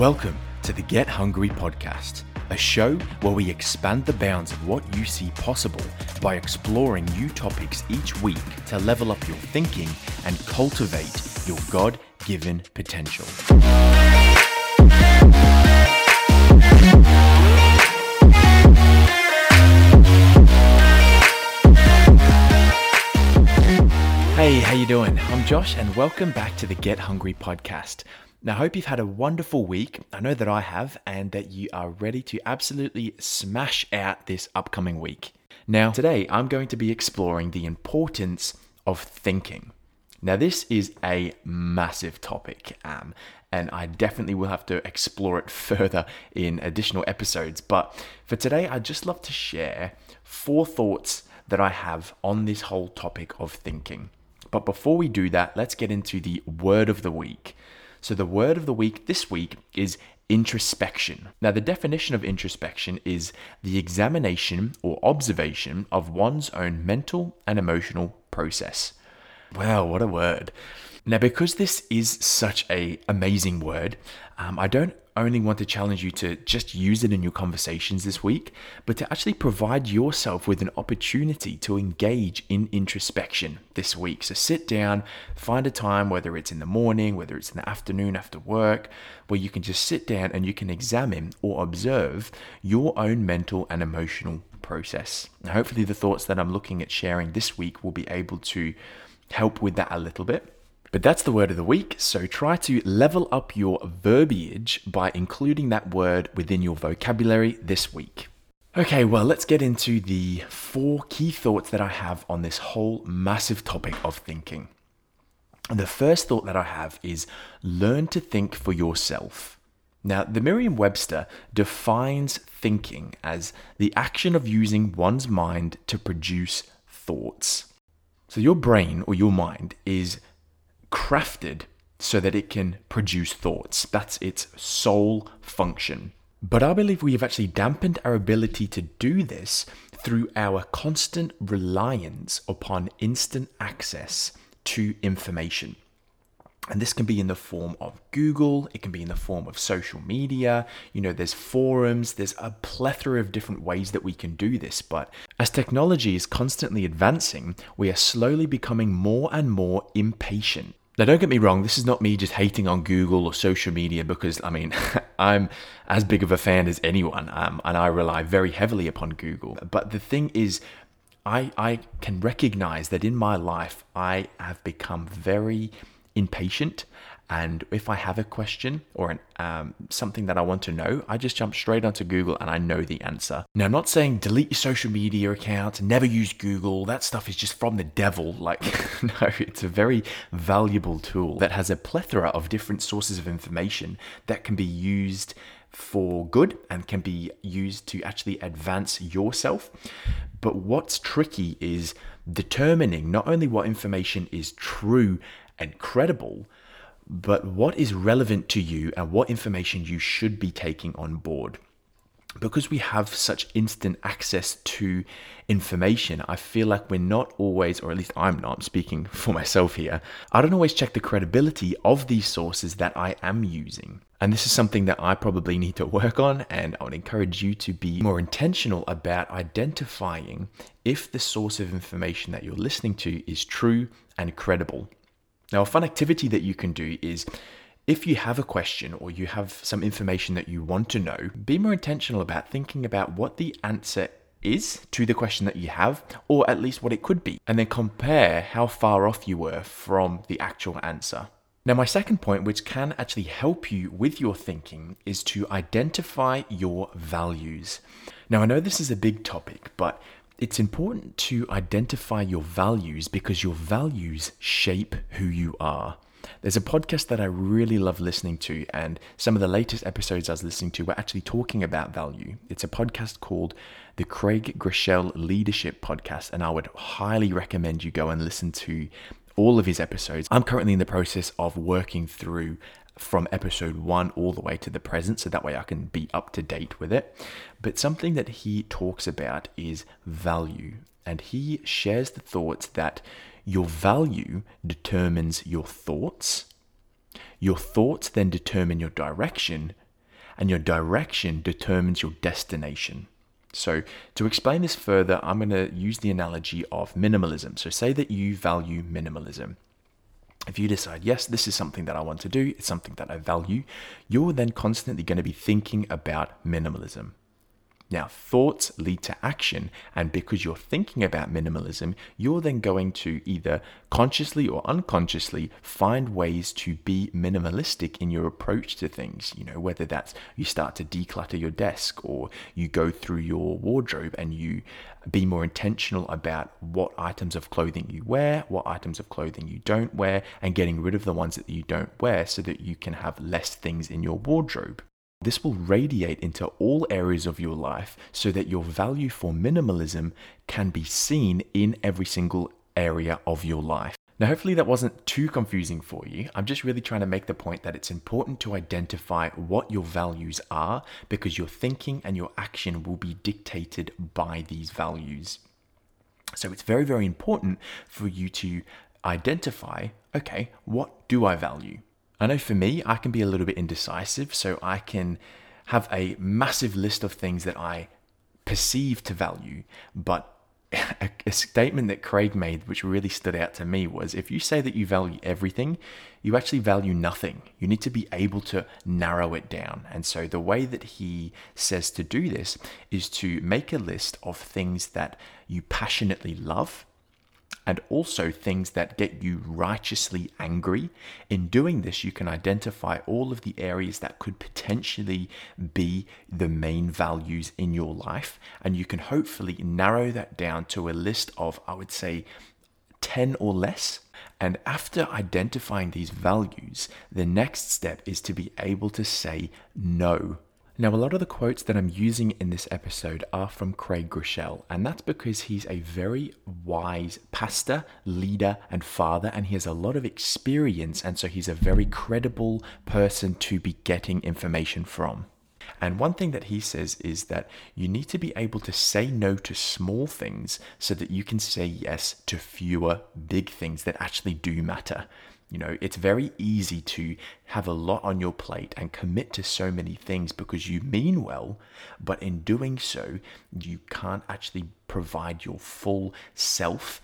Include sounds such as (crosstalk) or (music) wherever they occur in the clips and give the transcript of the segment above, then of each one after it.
Welcome to the Get Hungry podcast, a show where we expand the bounds of what you see possible by exploring new topics each week to level up your thinking and cultivate your God given potential. Hey, how you doing? I'm Josh and welcome back to the Get Hungry podcast. Now, I hope you've had a wonderful week. I know that I have, and that you are ready to absolutely smash out this upcoming week. Now, today I'm going to be exploring the importance of thinking. Now, this is a massive topic, um, and I definitely will have to explore it (laughs) further in additional episodes. But for today, I'd just love to share four thoughts that I have on this whole topic of thinking. But before we do that, let's get into the word of the week. So, the word of the week this week is introspection. Now, the definition of introspection is the examination or observation of one's own mental and emotional process. Wow, what a word. Now, because this is such a amazing word, um, I don't only want to challenge you to just use it in your conversations this week, but to actually provide yourself with an opportunity to engage in introspection this week. So sit down, find a time, whether it's in the morning, whether it's in the afternoon after work, where you can just sit down and you can examine or observe your own mental and emotional process. Hopefully, the thoughts that I'm looking at sharing this week will be able to help with that a little bit. But that's the word of the week, so try to level up your verbiage by including that word within your vocabulary this week. Okay, well, let's get into the four key thoughts that I have on this whole massive topic of thinking. The first thought that I have is learn to think for yourself. Now, the Merriam Webster defines thinking as the action of using one's mind to produce thoughts. So, your brain or your mind is crafted so that it can produce thoughts. That's its sole function. But I believe we have actually dampened our ability to do this through our constant reliance upon instant access to information. And this can be in the form of Google, it can be in the form of social media. You know, there's forums, there's a plethora of different ways that we can do this. But as technology is constantly advancing, we are slowly becoming more and more impatient. Now, don't get me wrong, this is not me just hating on Google or social media because, I mean, (laughs) I'm as big of a fan as anyone um, and I rely very heavily upon Google. But the thing is, I, I can recognize that in my life, I have become very impatient and if I have a question or an, um, something that I want to know, I just jump straight onto Google and I know the answer. Now, I'm not saying delete your social media accounts, never use Google. That stuff is just from the devil. Like, (laughs) no, it's a very valuable tool that has a plethora of different sources of information that can be used for good and can be used to actually advance yourself. But what's tricky is determining not only what information is true and credible, but what is relevant to you and what information you should be taking on board. Because we have such instant access to information, I feel like we're not always, or at least I'm not speaking (laughs) for myself here, I don't always check the credibility of these sources that I am using. And this is something that I probably need to (laughs) work on, and I would encourage you to be more intentional about identifying if the source of information that you're listening to is true and credible. Now, a fun activity that you can do is if you have a question or you have some information that you want to know, be more intentional about thinking about what the answer is to the question that you have, or at least what it could be, and then compare how far off you were from the actual answer. Now, my second point, which can actually help you with your thinking, is to identify your values. Now, I know this is a big topic, but it's important to identify your values because your values shape who you are. There's a podcast that I really love listening to, and some of the latest episodes I was listening to were actually talking about value. It's a podcast called the Craig Groeschel Leadership Podcast, and I would highly recommend you go and listen to all of his episodes. I'm currently in the process of working through from episode one all the way to the present, so that way I can be up to date with it. But something that he talks about is value, and he shares the thoughts that your value determines your thoughts, your thoughts then determine your direction, and your direction determines your destination. So, to explain this further, I'm going to use the analogy of minimalism. So, say that you value minimalism. If you decide, yes, this is something that I want to do, it's something that I value, you're then constantly going to be thinking about minimalism. Now, thoughts lead to action, and because you're thinking about minimalism, you're then going to either consciously or unconsciously find ways to be minimalistic in your approach to things. You know, whether that's you start to declutter your desk or you go through your wardrobe and you be more intentional about what items of clothing you wear, what items of clothing you don't wear, and getting rid of the ones that you don't wear so that you can have less things in your wardrobe. This will radiate into all areas of your life so that your value for minimalism can be seen in every single area of your life. Now, hopefully, that wasn't too confusing for you. I'm just really trying to make the point that it's important to identify what your values are because your thinking and your action will be dictated by these values. So, it's very, very important for you to identify okay, what do I value? I know for me, I can be a little bit indecisive, so I can have a massive list of things that I perceive to value, but (laughs) a, a, statement that Craig made, which really stood out to me, was if you say that you value everything, you actually value nothing. You need to be able to narrow it down. And so, the way that he says to do this is to make a list of things that you passionately love and also things that get you righteously angry. In doing this, you can identify all of the areas that could potentially be the main values in your life, and you can hopefully narrow that down to a list of, I would say, 10 or less. And after identifying these values, the next step is to be able to say no now, a lot of the quotes that I'm using in this episode are from Craig Groeschel, and that's because he's a very wise pastor, leader, and father, and he has a lot of experience, and so he's a very credible person to be getting information from. And one thing that he says is that you need to be able to say no to small things so that you can say yes to fewer big things that actually do matter. You know, it's very easy to have a lot on your plate and commit to so many things because you mean well, but in doing so, you can't actually provide your full self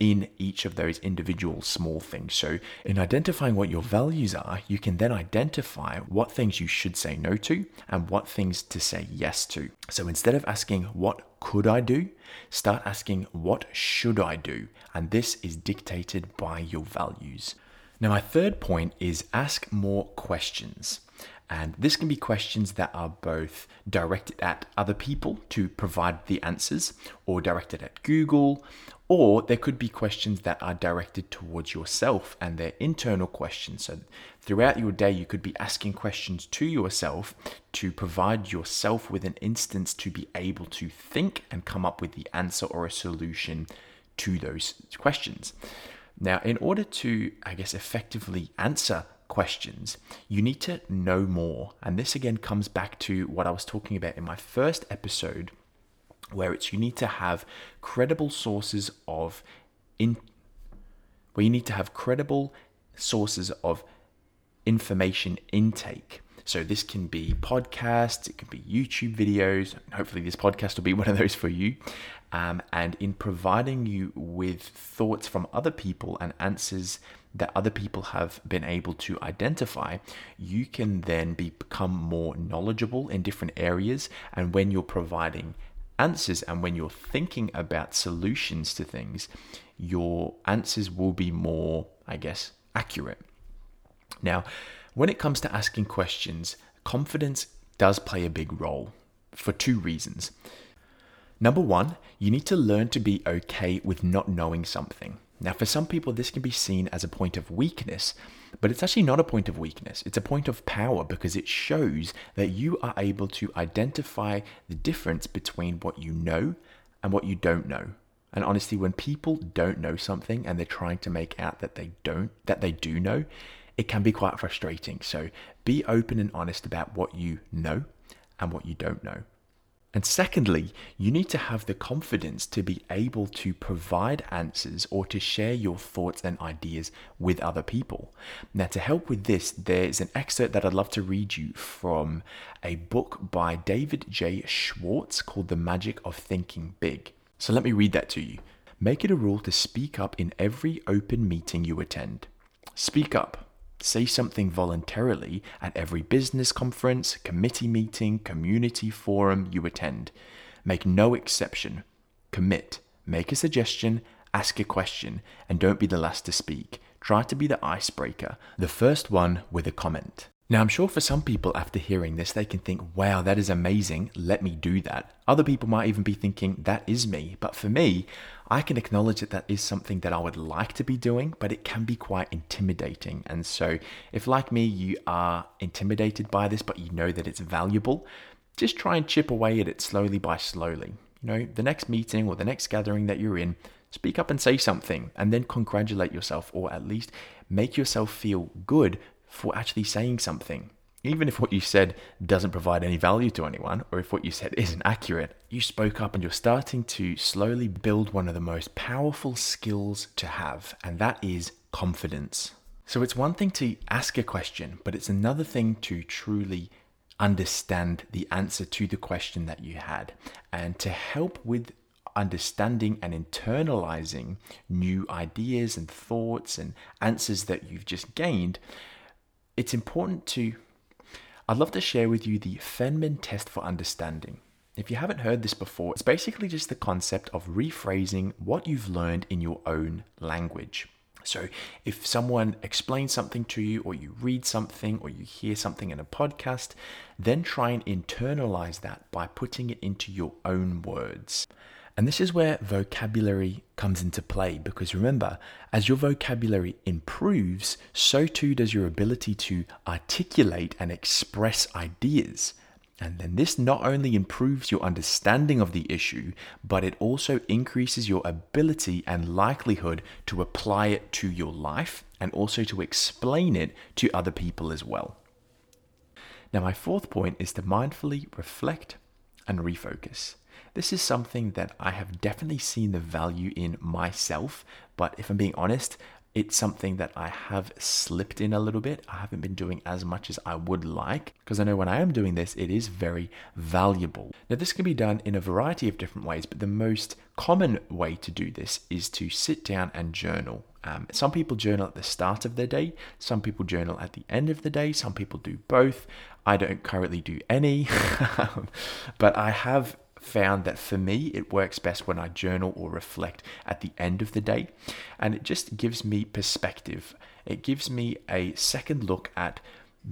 in each of those individual small things. So, in identifying what your values are, you can then identify what things you should say no to and what things to say yes to. So, instead of asking, What could I do? start asking, What should I do? And this is dictated by your values. Now, my third point is ask more questions. And this can be questions that are both directed at other people to provide the answers, or directed at Google, or there could be questions that are directed towards yourself and they're internal questions. So, throughout your day, you could be asking questions to yourself to provide yourself with an instance to be able to think and come up with the answer or a solution to those questions. Now, in order to, I guess, effectively answer questions, you need to know more. And this again comes back to what I was talking about in my first episode, where it's you need to have credible sources of in where you need to have credible sources of information intake. So this can be podcasts, it can be YouTube videos. Hopefully, this podcast will be (laughs) one of those for you. Um, and in providing you with thoughts from other people and answers that other people have been able to identify, you can then be, become more knowledgeable in different areas. And when you're providing answers and when you're thinking about solutions to things, your answers will be more, I guess, accurate. Now, when it comes to asking questions, confidence does play a big role for two reasons. Number one, you need to learn to be okay with not knowing something. Now, for some people, this can be seen as a point of weakness, but it's actually not a point of weakness. It's a point of power because it shows that you are able to identify the difference between what you know and what you don't know. And honestly, when people don't know something and they're trying to make out that they don't, that they do know, it can be quite frustrating. So be open and honest about what you know and what you don't know. And secondly, you need to have the confidence to be able to provide answers or to share your thoughts and ideas with other people. Now, to help with this, there's an excerpt that I'd love to read you from a book by David J. Schwartz called The Magic of Thinking Big. So let me read that to you. Make it a rule to speak up in every open meeting you attend. Speak up. Say something voluntarily at every business conference, committee meeting, community forum you attend. Make no exception. Commit. Make a suggestion, ask a question, and don't be the last to speak. Try to be the icebreaker, the first one with a comment. Now, I'm sure for some people after hearing this, they can think, wow, that is amazing, let me do that. Other people might even be thinking, that is me. But for me, I can acknowledge that that is something that I would like to be doing, but it can be quite intimidating. And so, if like me, you are intimidated by this, but you know that it's valuable, just try and chip away at it slowly by slowly. You know, the next meeting or the next gathering that you're in, speak up and say something, and then congratulate yourself, or at least make yourself feel good for actually saying something. Even if what you said doesn't provide any value to anyone, or if what you said (laughs) isn't accurate, you spoke up and you're starting to slowly build one of the most powerful skills to have, and that is confidence. So it's one thing to ask a question, but it's another thing to truly understand the answer to the question that you had. And to help with understanding and internalizing new ideas and thoughts and answers that you've just gained, it's important to. I'd love to share with you the Feynman test for understanding. If you haven't heard this before, it's basically just the concept of rephrasing what you've learned in your own language. So, if someone explains something to you, or you read something, or you hear something in a podcast, then try and internalize that by putting it into your own words. And this is where vocabulary comes into play because remember, as your vocabulary improves, so too does your ability to articulate and express ideas. And then this not only improves your understanding of the issue, but it also increases your ability and likelihood to apply it to your life and also to explain it to other people as well. Now, my fourth point is to mindfully reflect and refocus. This is something that I have definitely seen the value in myself, but if I'm being honest, it's something that I have slipped in a little bit. I haven't been doing as much as I would like because I know when I am doing this, it is very valuable. Now, this can be done in a variety of different ways, but the most common way to do this is to sit down and journal. Um, some people journal at the start of their day, some people journal at the end of the day, some people do both. I don't currently do any, (laughs) but I have found that for me, it works best when I journal or reflect at the end of the day. And it just gives me perspective. It gives me a second look at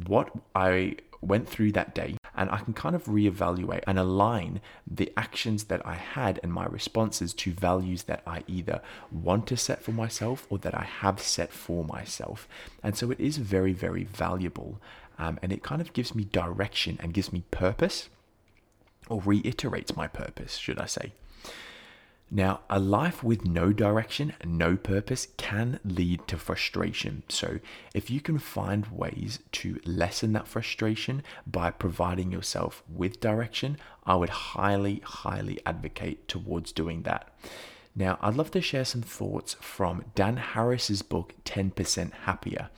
what I went through that day and I can kind of reevaluate and align the actions that I had and my responses to values that I either want to set for myself or that I have set for myself. And so it is very, very valuable. Um, and it kind of gives me direction and gives me purpose or reiterates my purpose, should I say. Now, a life with no direction and no purpose can lead to frustration. So, if you can find ways to lessen that frustration by providing yourself with direction, I would highly, highly advocate towards doing that. Now, I'd love to share some thoughts from Dan Harris's book, 10% Happier.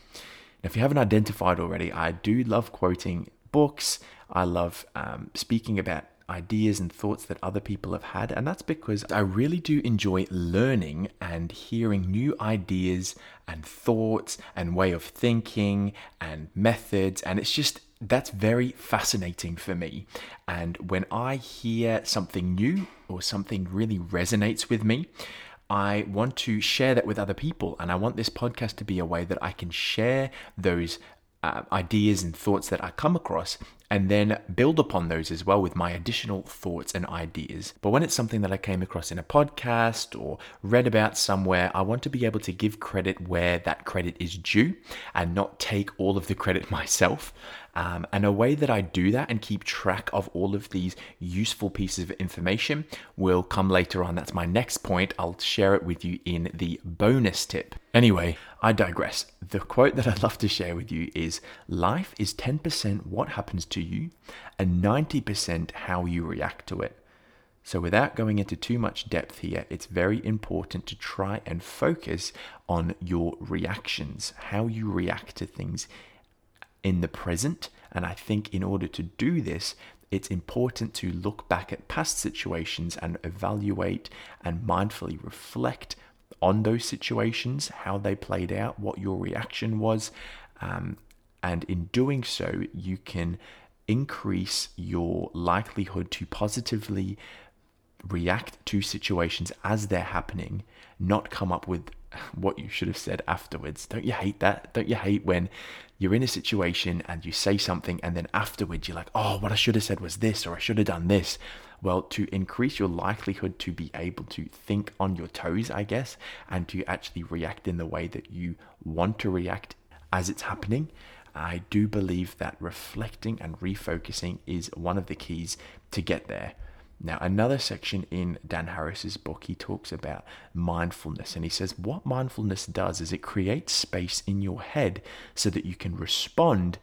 Now, if you haven't identified already, I do love quoting books. I love um, speaking about ideas and thoughts that other people have had. And that's because I really do enjoy learning and hearing new ideas and thoughts and way of thinking and methods. And it's just, that's very fascinating for me. And when I hear something new or something really resonates with me, I want to share that with other people. And I want this podcast to be a way that I can share those uh, ideas and thoughts that I come across and then build upon those as well with my additional thoughts and ideas. But when it's something that I came across in a podcast or read about somewhere, I want to be able to give credit where that credit is due and not take all of the credit (laughs) myself. Um, and a way that I do that and keep track of all of these useful pieces of information will come later on. That's my next point. I'll share it with you in the bonus tip. Anyway, I digress. The quote that I'd love to share with you is Life is 10% what happens to you and 90% how you react to it. So, without going into too much depth here, it's very important to try and focus on your reactions, how you react to things in the present. And I think in order to do this, it's important to look back at past situations and evaluate and mindfully reflect on those situations, how they played out, what your reaction was. Um, and in doing so, you can increase your likelihood to positively react to situations as they're happening, not come up with what you should have said afterwards. Don't you hate that? Don't you hate when you're in a situation and you say something and then afterwards you're like, oh, what I should have said was this or I should have done this? Well, to increase your likelihood to be able to think on your toes, I guess, and to actually react in the way that you want to react as it's happening, I do believe that reflecting and refocusing is one of the keys to get there. Now, another section in Dan Harris's book, he talks about mindfulness, and he says what mindfulness does is it creates space in your head so that you can respond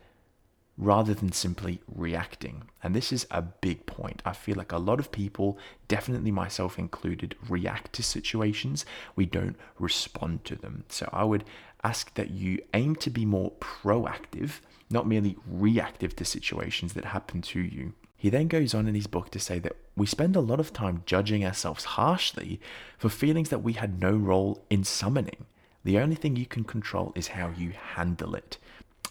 rather than simply reacting. And this is a big point. I feel like a lot of people, definitely myself included, react to situations. We don't respond to them. So I would ask that you aim to be more proactive, not merely reactive to situations that happen to you. He then goes on in his book to say that we spend a lot of time judging ourselves harshly for feelings that we had no role in summoning. The only thing you can control is how you handle it.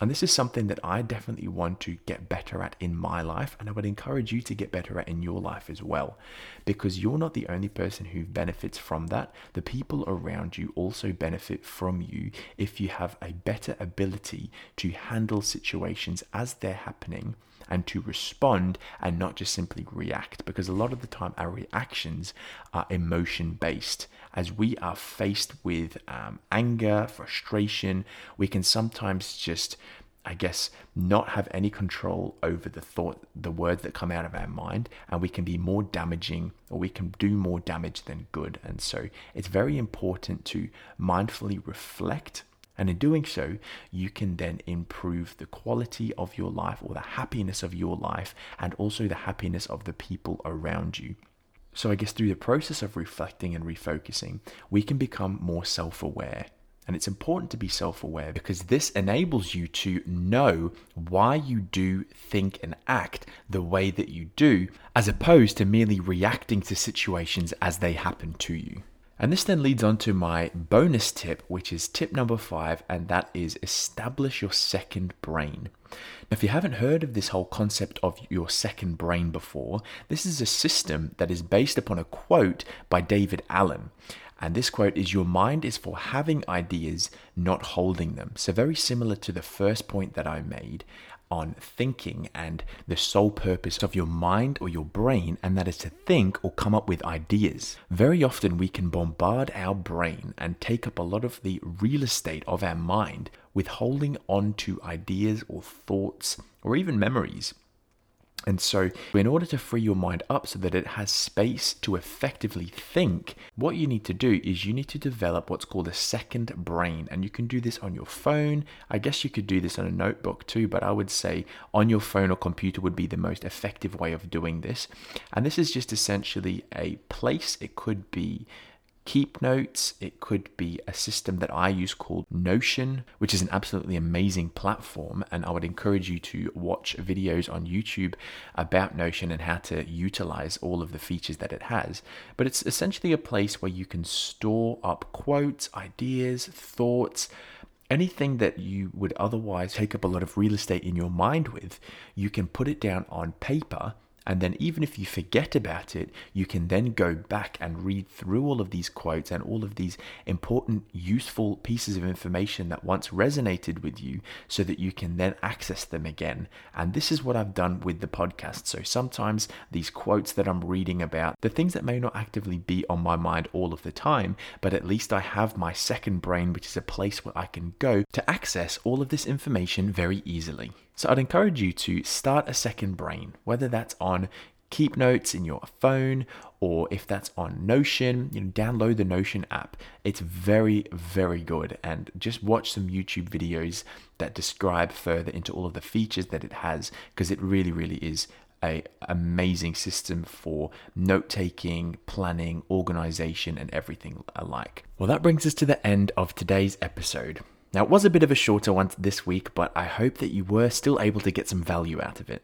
And this is something that I definitely want to get better at in my life, and I would encourage you to get better at in your life as well. Because you're not the only person who benefits from that. The people around you also benefit from you if you have a better ability to handle situations as they're happening and to respond and not just simply react. Because a lot of the time, our reactions are emotion based. As we are faced with um, anger, frustration, we can sometimes just I guess, not have any control over the thought, the words that come out of our mind, and we can be more damaging or we can do more damage than good. And so it's very important to mindfully reflect and in doing so, you can then improve the quality of your life or the happiness of your life and also the happiness of the people around you. So, I guess through the process of reflecting and refocusing, we can become more self aware. And it's important to be self aware because this enables you to know why you do think and act the way that you do, as opposed to merely reacting to situations as they happen to you. And this then leads on to my bonus tip, which is tip number five, and that is establish your second brain. Now, if you haven't heard of this whole concept of your second brain before, this is a system that is based upon a quote by David Allen. And this quote is Your mind is for having ideas, not holding them. So, very similar to the first point that I made on thinking and the sole purpose of your mind or your brain, and that is to think or come up with ideas. Very often, we can bombard our brain and take up a lot of the real estate of our mind with holding on to ideas or thoughts or even memories. And so, in order to free your mind up so that it has space to effectively think, what you need to do is you need to develop what's called a second brain. And you can do this on your phone. I guess you could do this on a notebook too, but I would say on your phone or computer would be the most effective way of doing this. And this is just essentially a place, it could be Keep Notes. It could be a system that I use called Notion, which is an absolutely amazing platform. And I would encourage you to watch videos on YouTube about Notion and how to utilize all of the features that it has. But it's essentially a place where you can store up quotes, ideas, thoughts anything that you would otherwise take up a lot of real estate in your mind with, you can put it down on paper and then, even if you forget about it, you can then go back and read through all of these quotes and all of these important, useful pieces of information that once resonated with you so that you can then access them again. And this is what I've done with the podcast. So sometimes these quotes that I'm reading about, the things that may not actively be on my mind all of the time, but at least I have my second brain, which is a place where I can go to access all of this information very easily. So I'd encourage you to start a second brain, whether that's on Keep Notes in your phone or if that's on Notion, you know, download the Notion app. It's very, very good. And just watch some YouTube videos that describe further into all of the features that it has, because it really, really is a amazing system for note taking, planning, organization, and everything alike. Well, that brings us to the end of today's episode. Now, it was a bit of a shorter one this week, but I hope that you were still able to get some value out of it.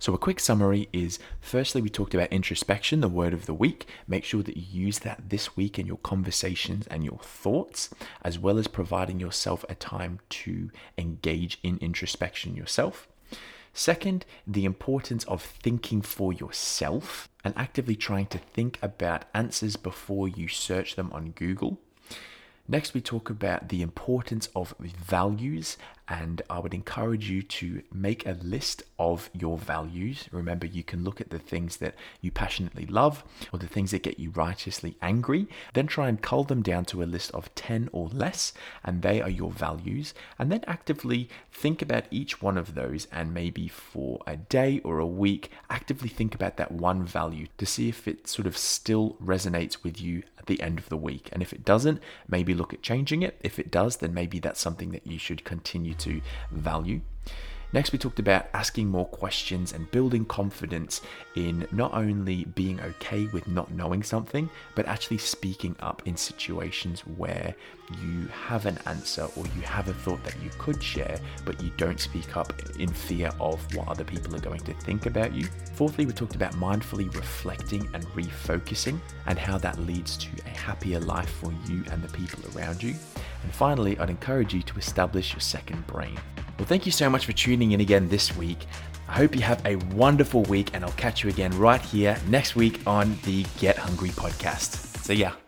So, a quick summary is firstly, we talked about introspection, the word of the week. Make sure that you use that this week in your conversations and your thoughts, as well as providing yourself a time to engage in introspection yourself. Second, the importance of thinking for yourself and actively trying to think about answers before you search them on Google. Next, we talk about the importance of values, and I would encourage you to make a list of your values. Remember, you can look at the things that you passionately love or the things that get you righteously angry, then try and cull them down to a list of 10 or less, and they are your values. And then actively think about each one of those, and maybe for a day or a week, actively think about that one value to see if it sort of still resonates with you at the end of the week. And if it doesn't, maybe look at changing it. If it does, then maybe that's something that you should continue to value. Next, we talked about asking more questions and building confidence in not only being okay with not knowing something, but actually speaking up in situations where you have an answer or you have a thought that you could share, but you don't speak up in fear of what other people are going to think about you. Fourthly, we talked about mindfully reflecting and refocusing and how that leads to a happier life for you and the people around you. And finally, I'd encourage you to establish your second brain. Well, thank you so much for tuning in again this week. I hope you have a wonderful week, and I'll catch you again right here next week on the Get Hungry podcast. See ya.